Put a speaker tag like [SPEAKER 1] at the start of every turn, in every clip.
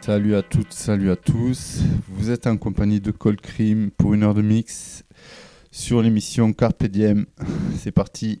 [SPEAKER 1] Salut à toutes, salut à tous. Vous êtes en compagnie de Cold Cream pour une heure de mix sur l'émission Carpediem. C'est parti.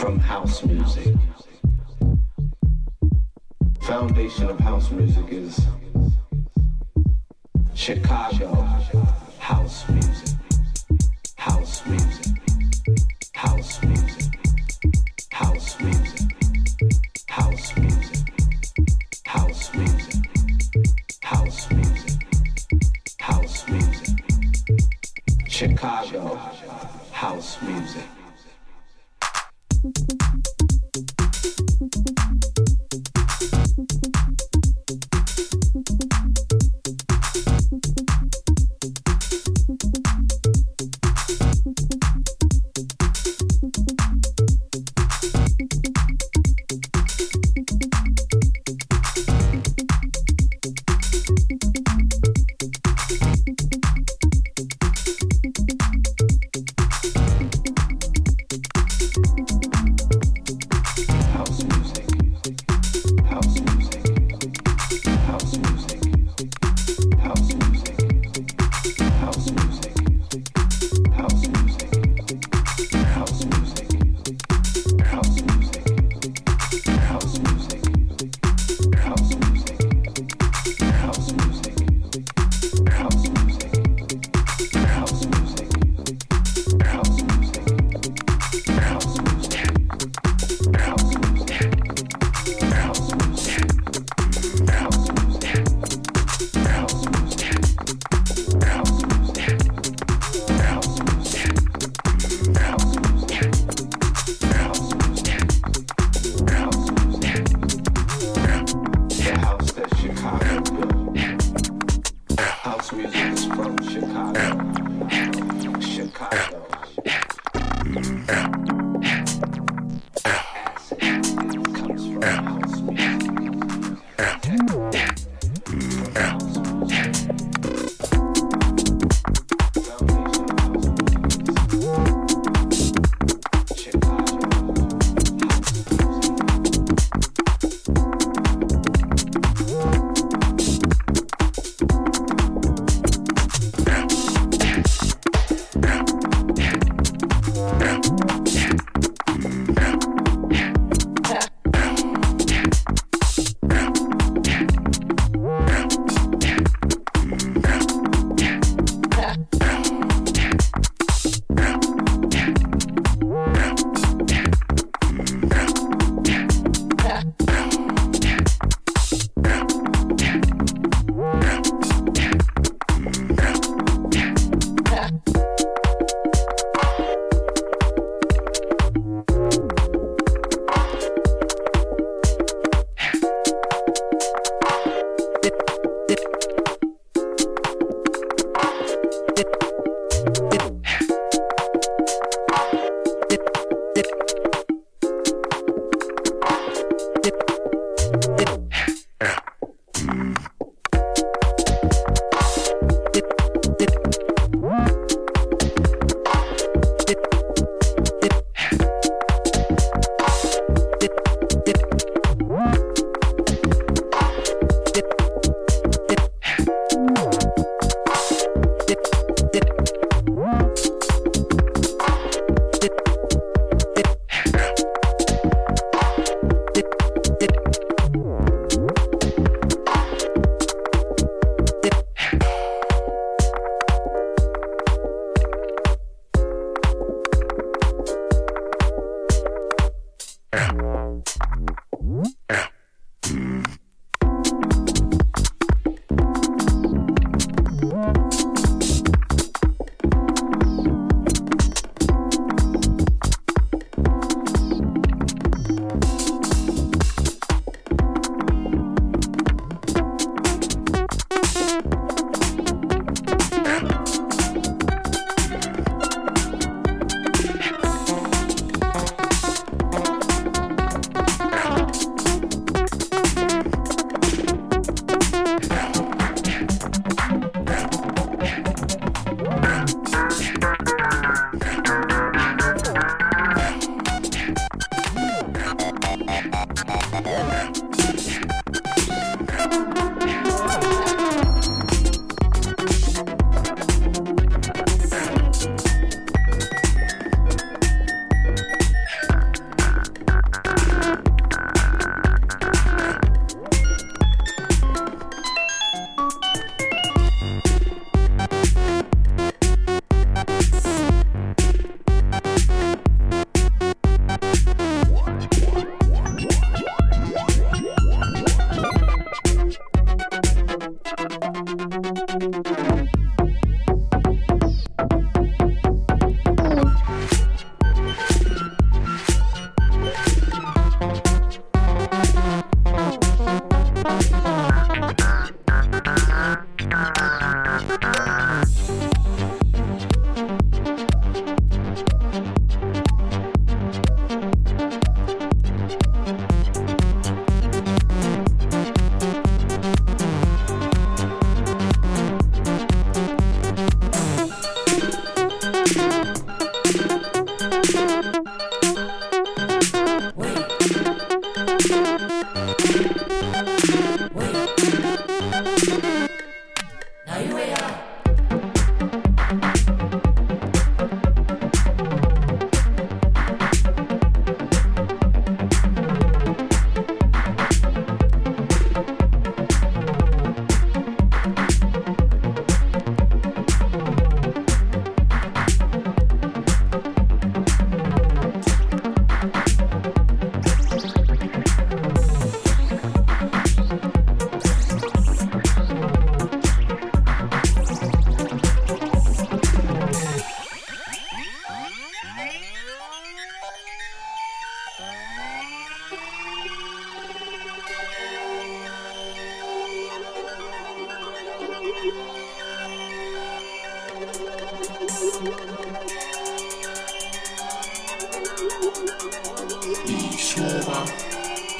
[SPEAKER 1] from house music foundation of house music is Chicago house music. House music.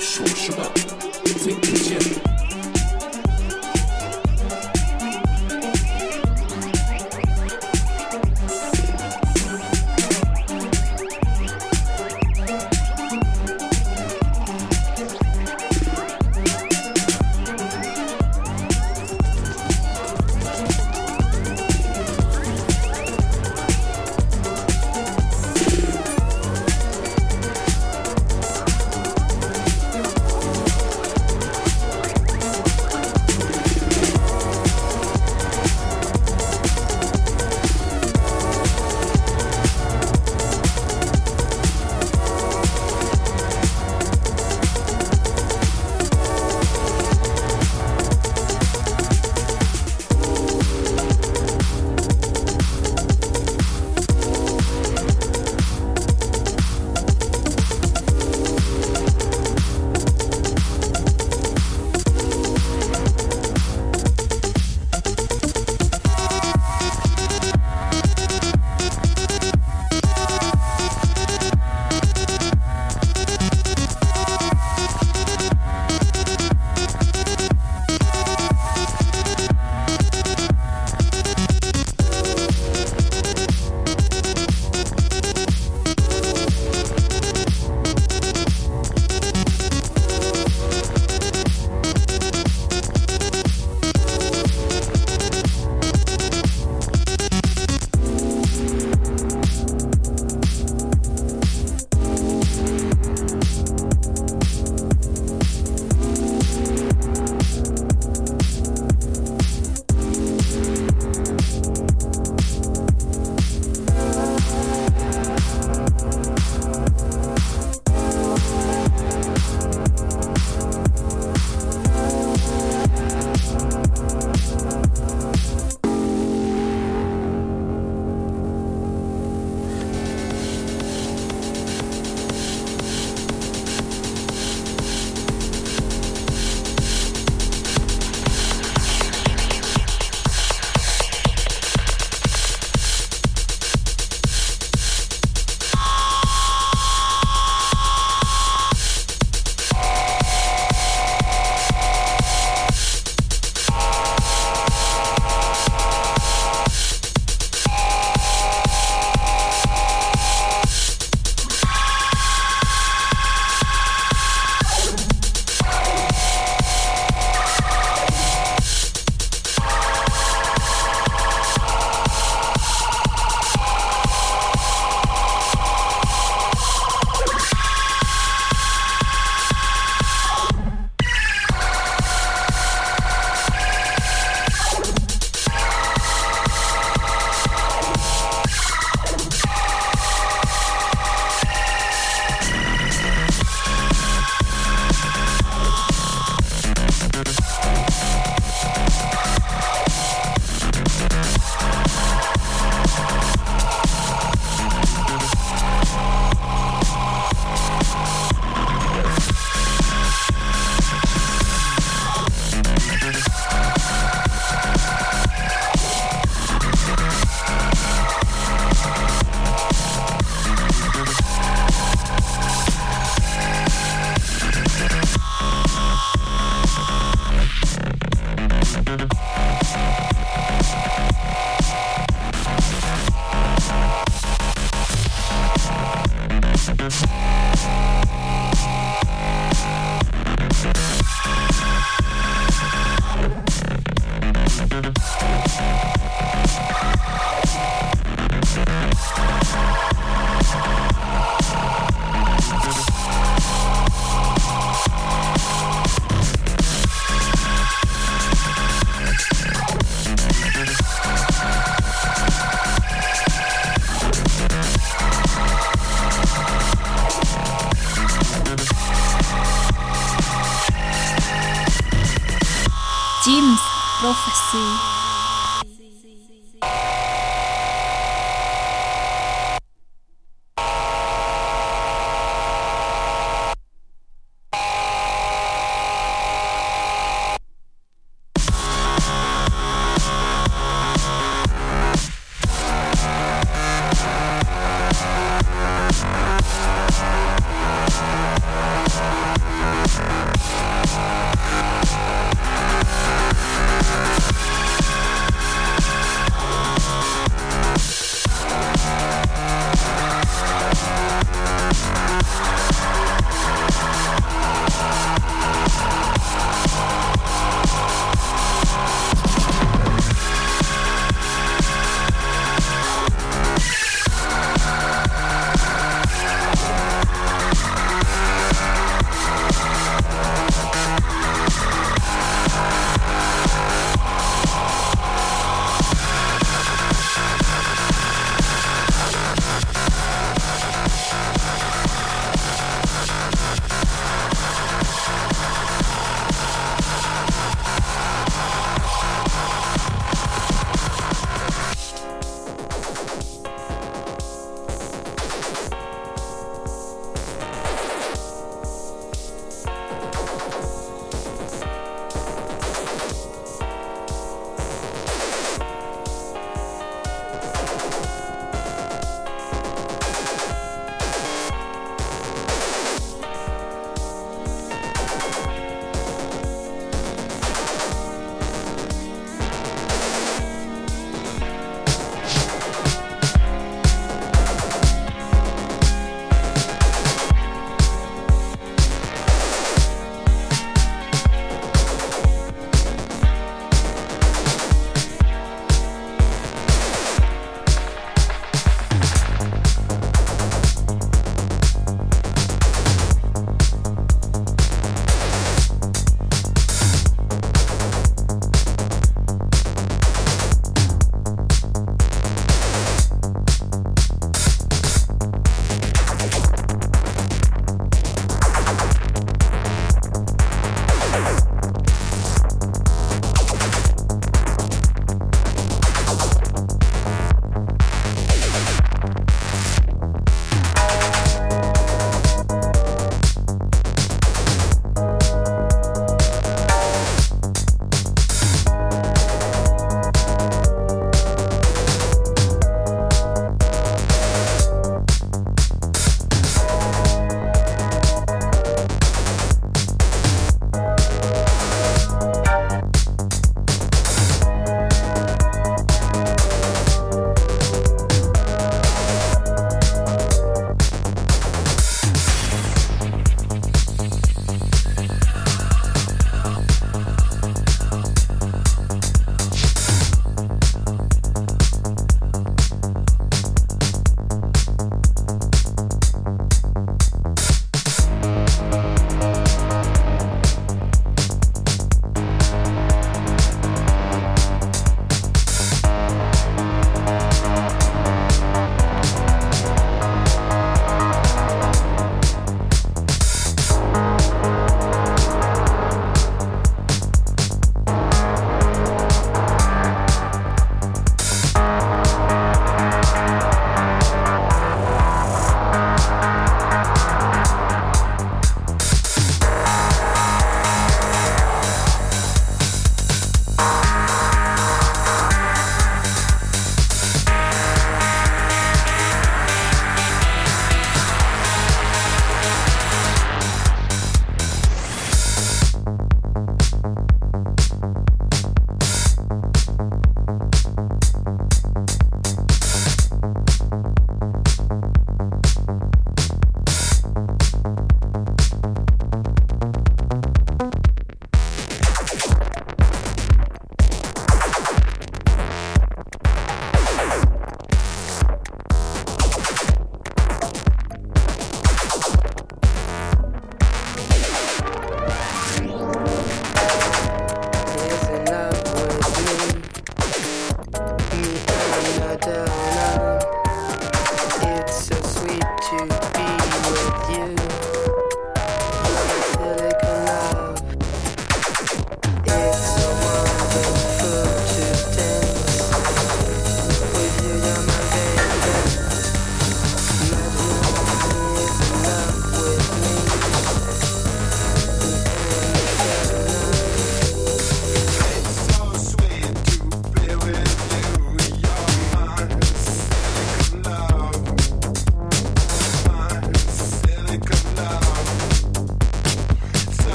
[SPEAKER 2] 说实话，最不见。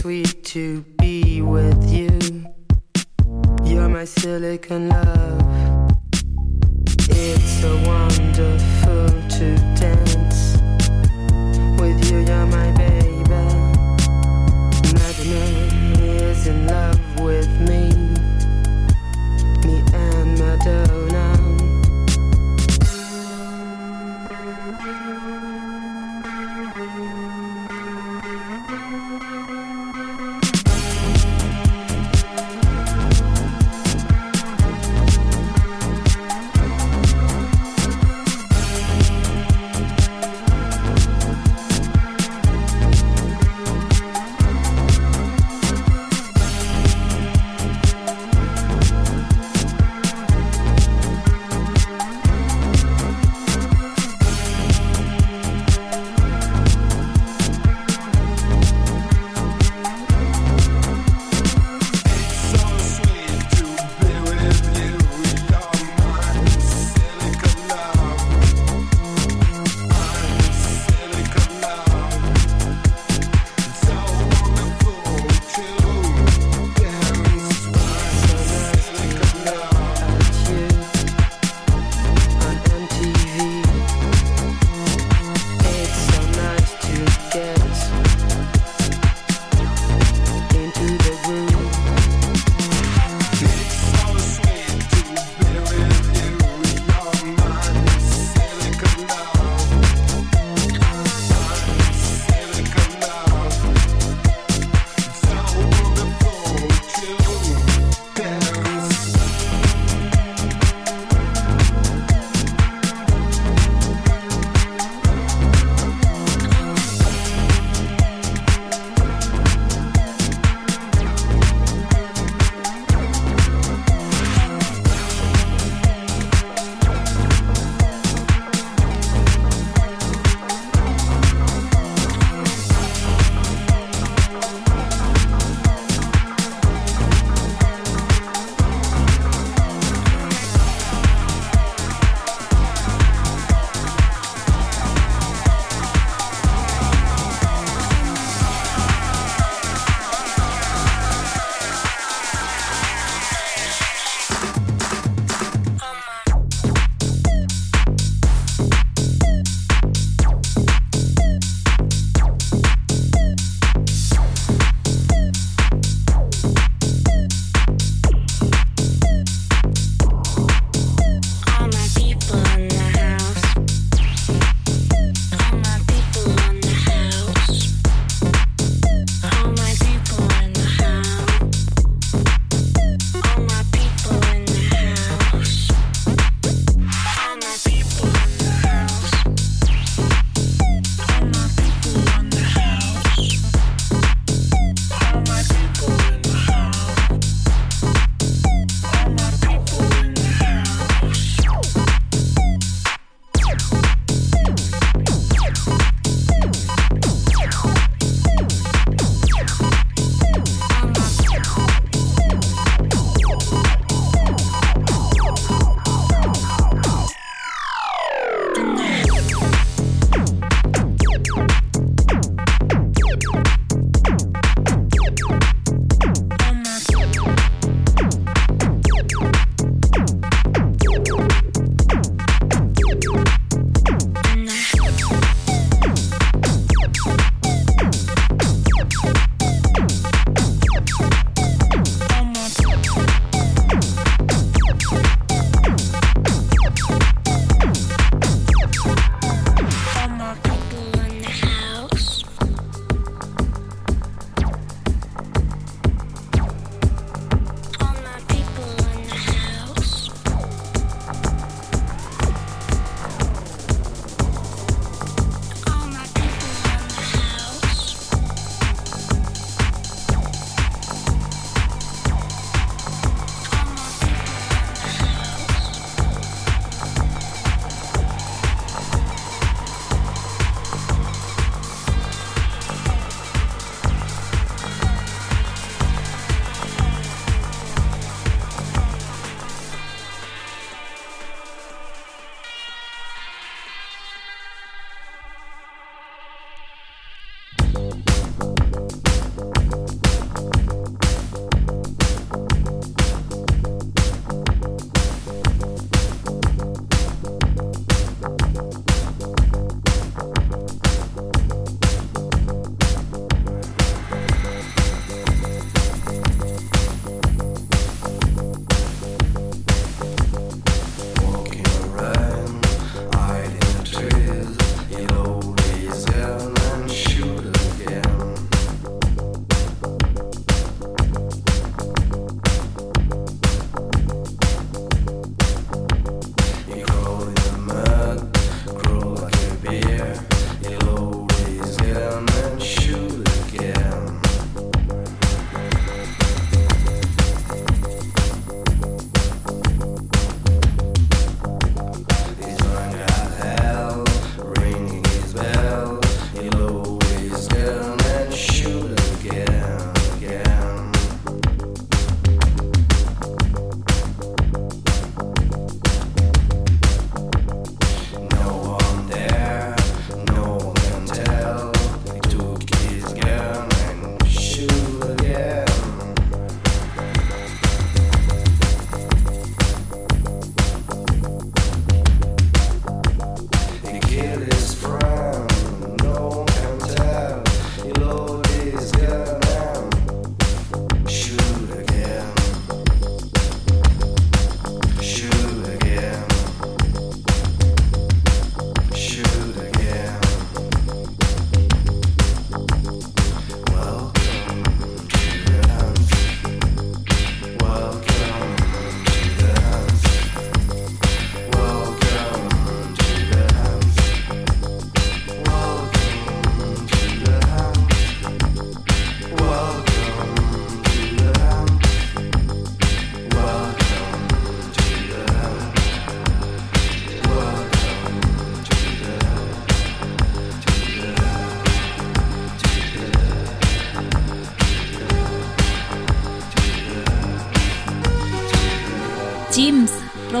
[SPEAKER 3] Sweet to be with you. You're my silicon love. It's so wonderful to dance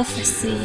[SPEAKER 4] prophecy.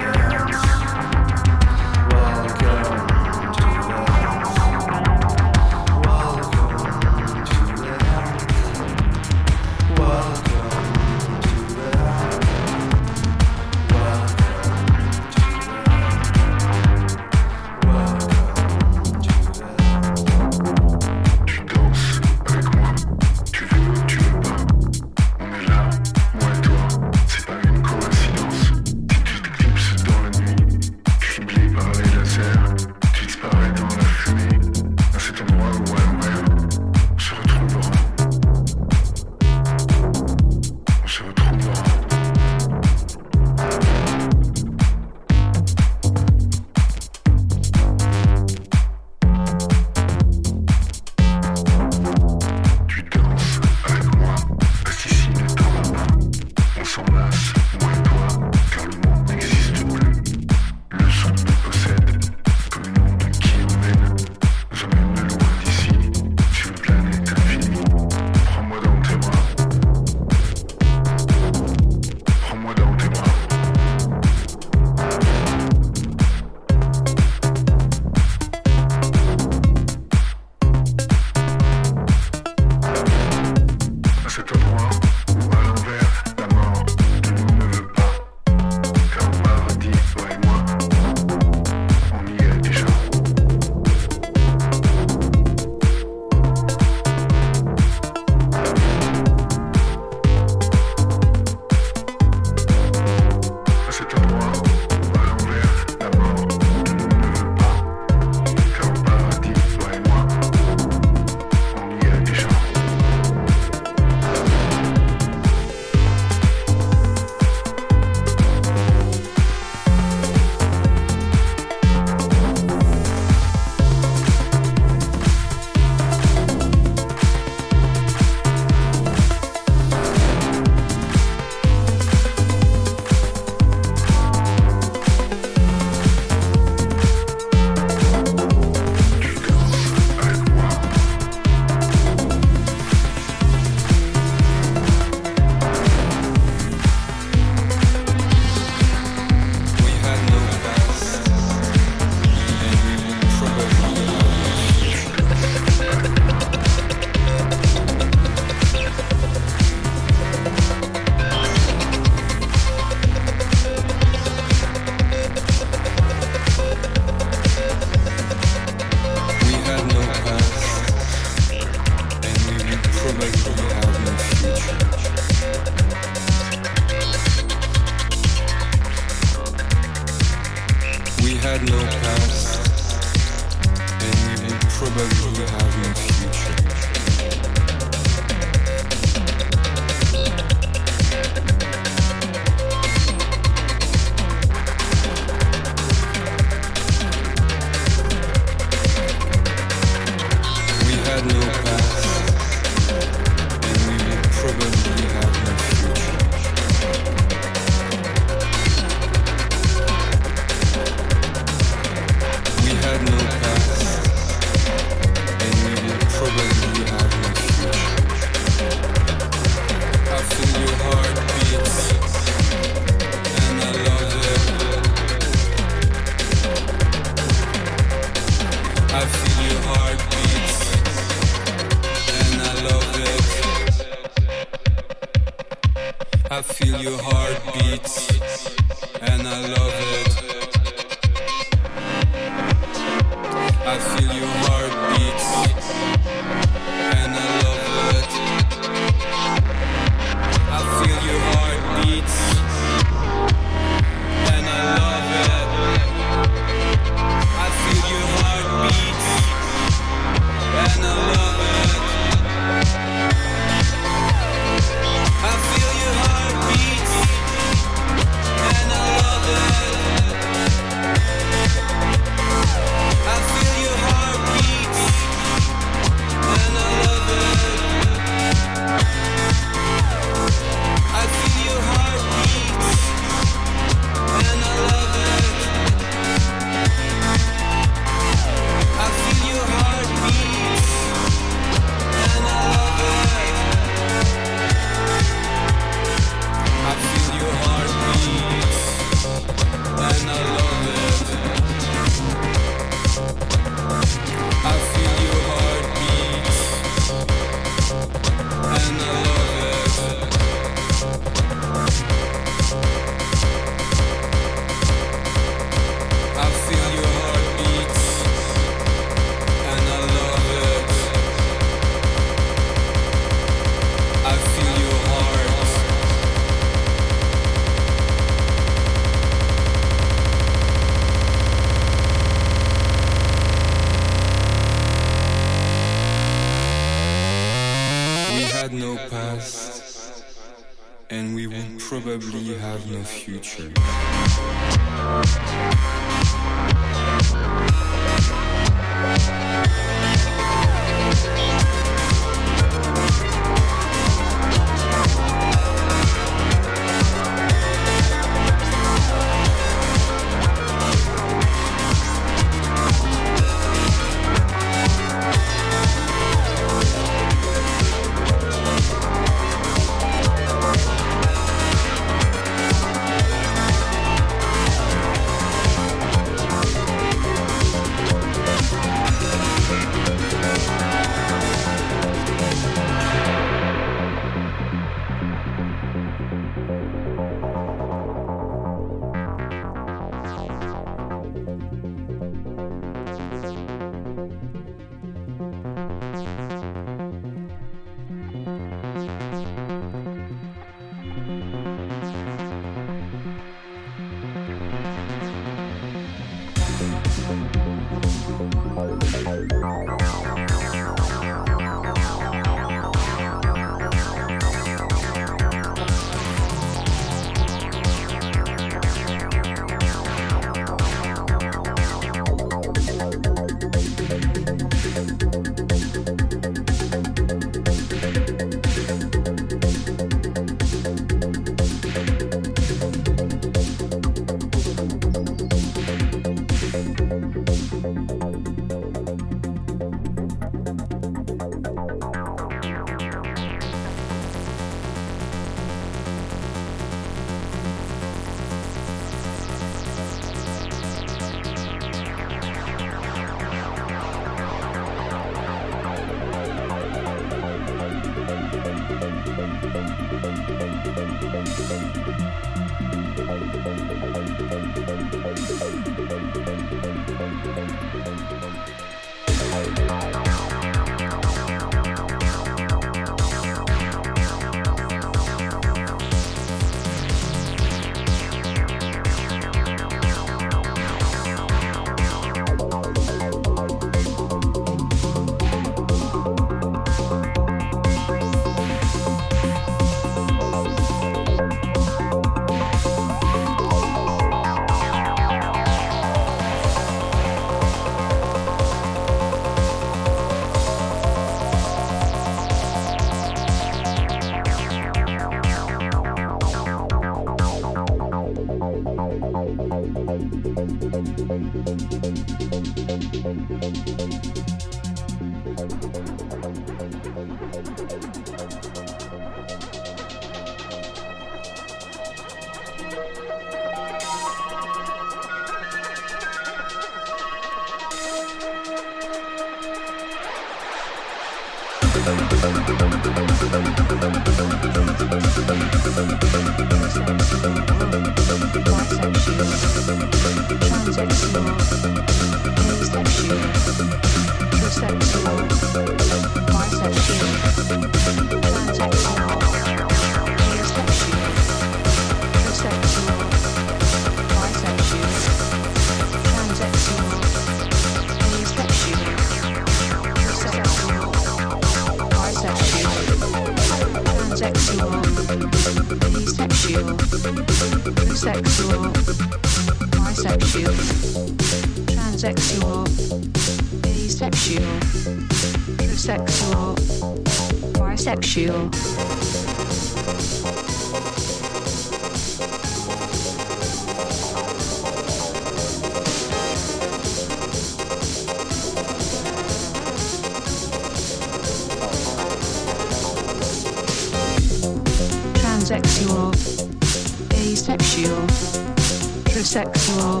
[SPEAKER 5] Bisexual,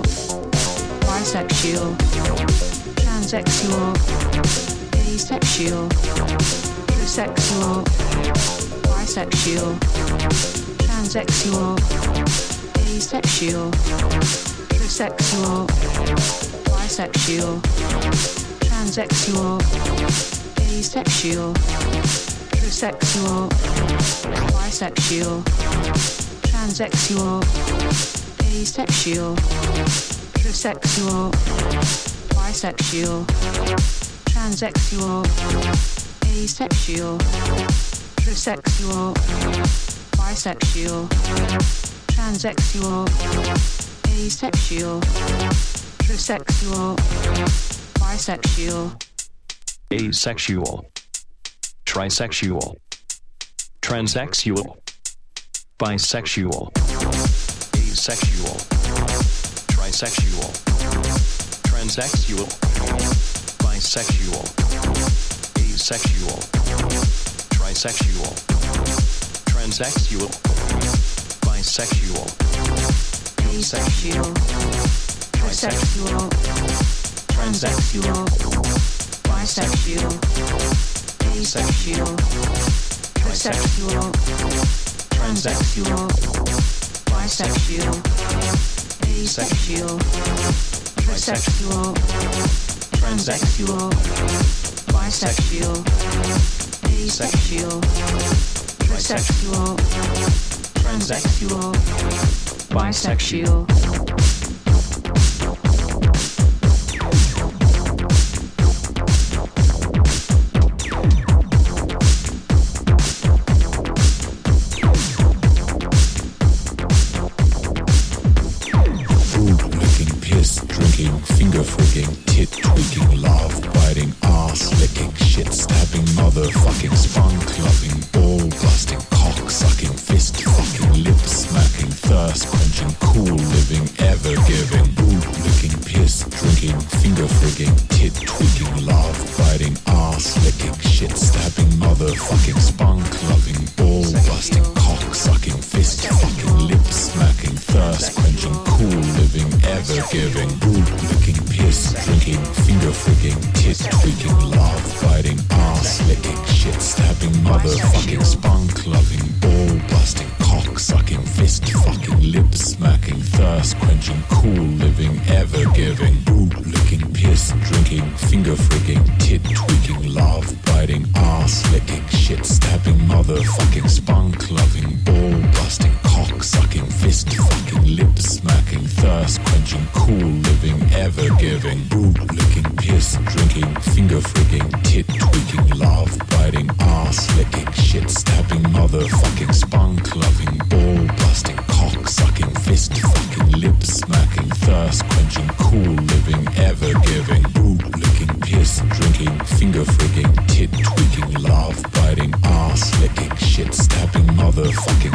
[SPEAKER 5] transsexual, asexual, trisexual, bisexual, transsexual, asexual, trisexual, bisexual, transsexual, asexual, trisexual, bisexual,
[SPEAKER 6] asexual, Tisexual Bisexual. Transsexual, Asexual. Bisexual, transsexual, asexual, bisexual, asexual, trisexual, transsexual, bisexual, asexual, trisexual, transsexual, bisexual,
[SPEAKER 5] asexual, trisexual, transsexual, bisexual, asexual. Bisexual, transsexual, bisexual, asexual, trisexual, transsexual, bisexual, asexual, trisexual, transsexual, bisexual.
[SPEAKER 2] thirst quenching, cool living,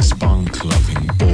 [SPEAKER 2] spunk loving, ball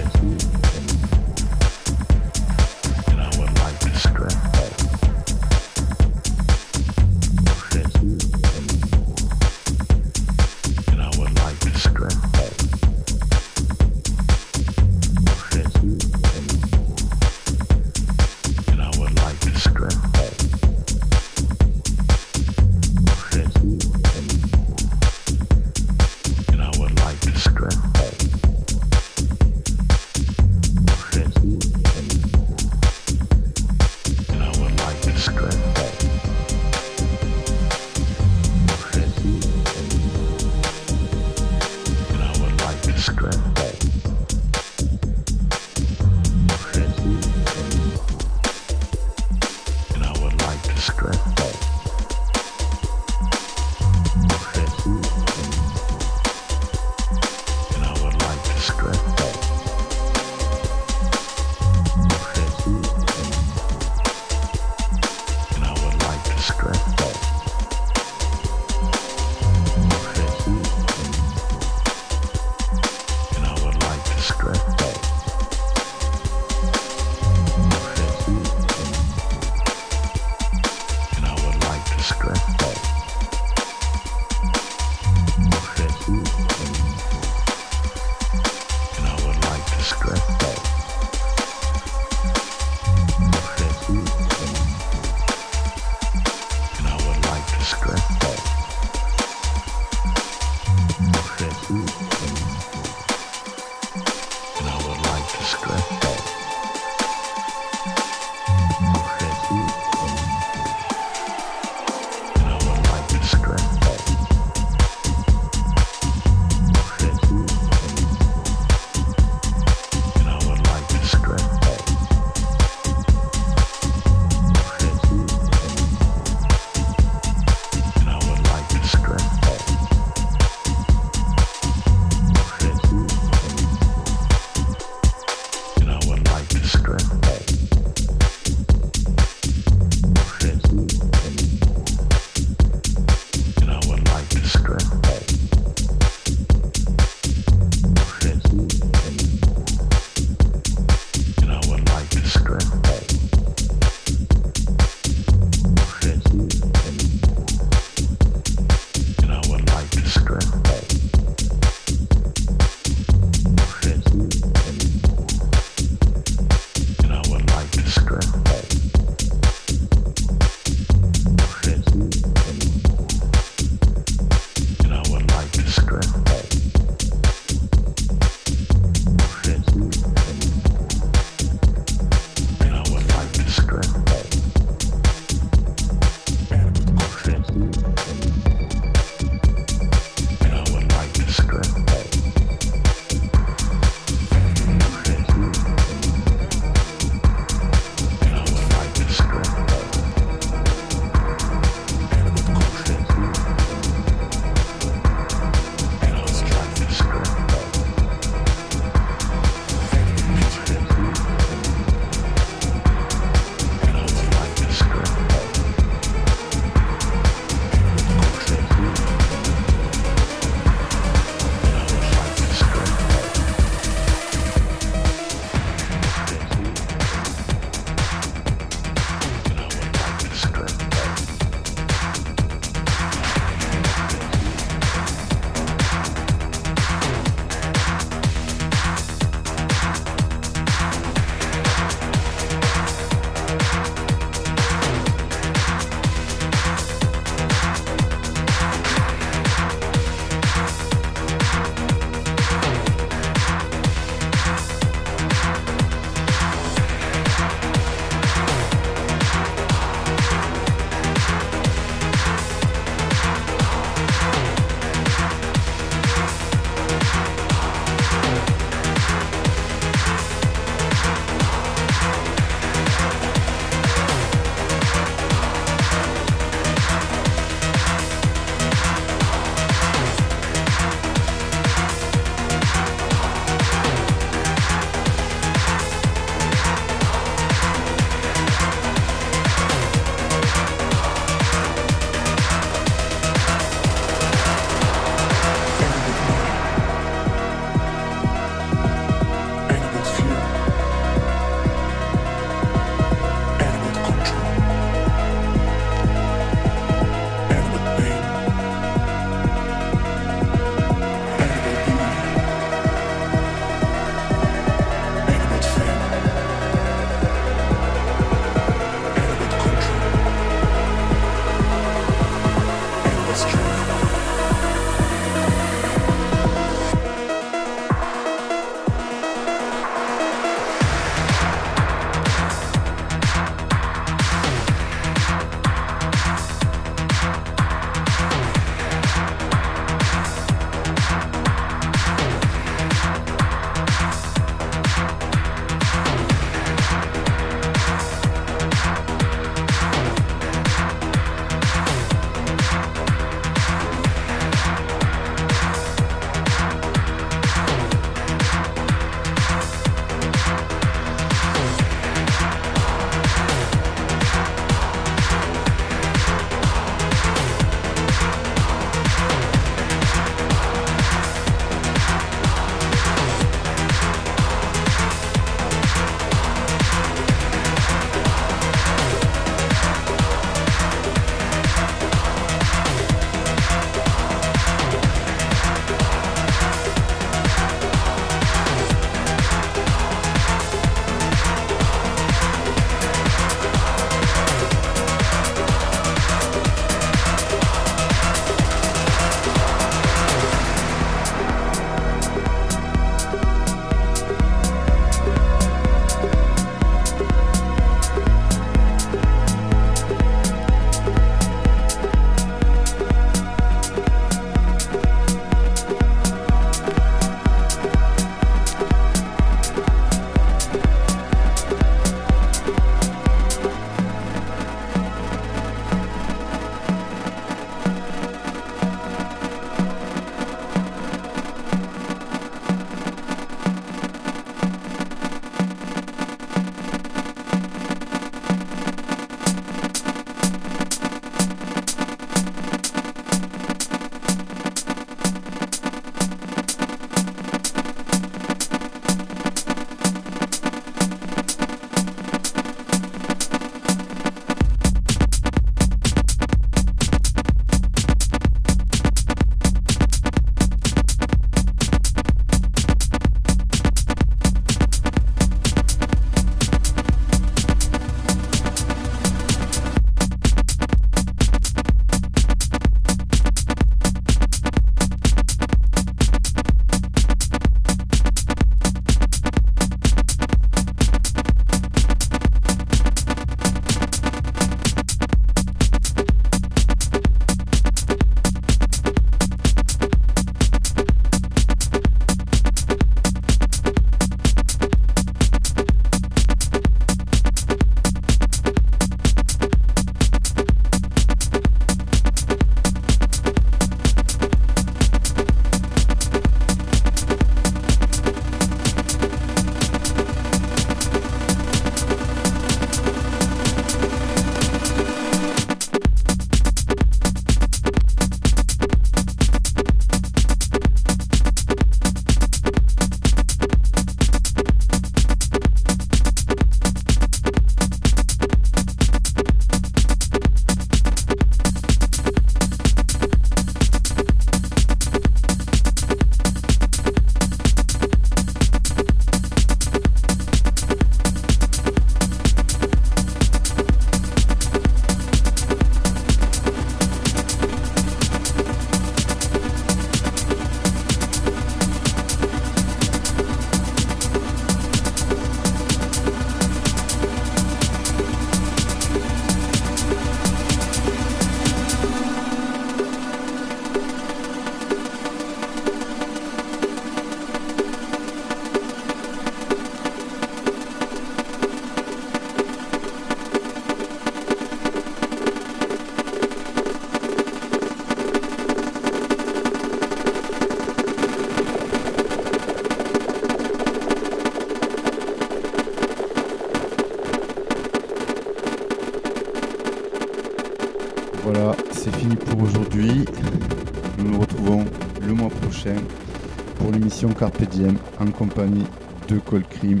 [SPEAKER 7] Carpe Diem en compagnie de Cold Cream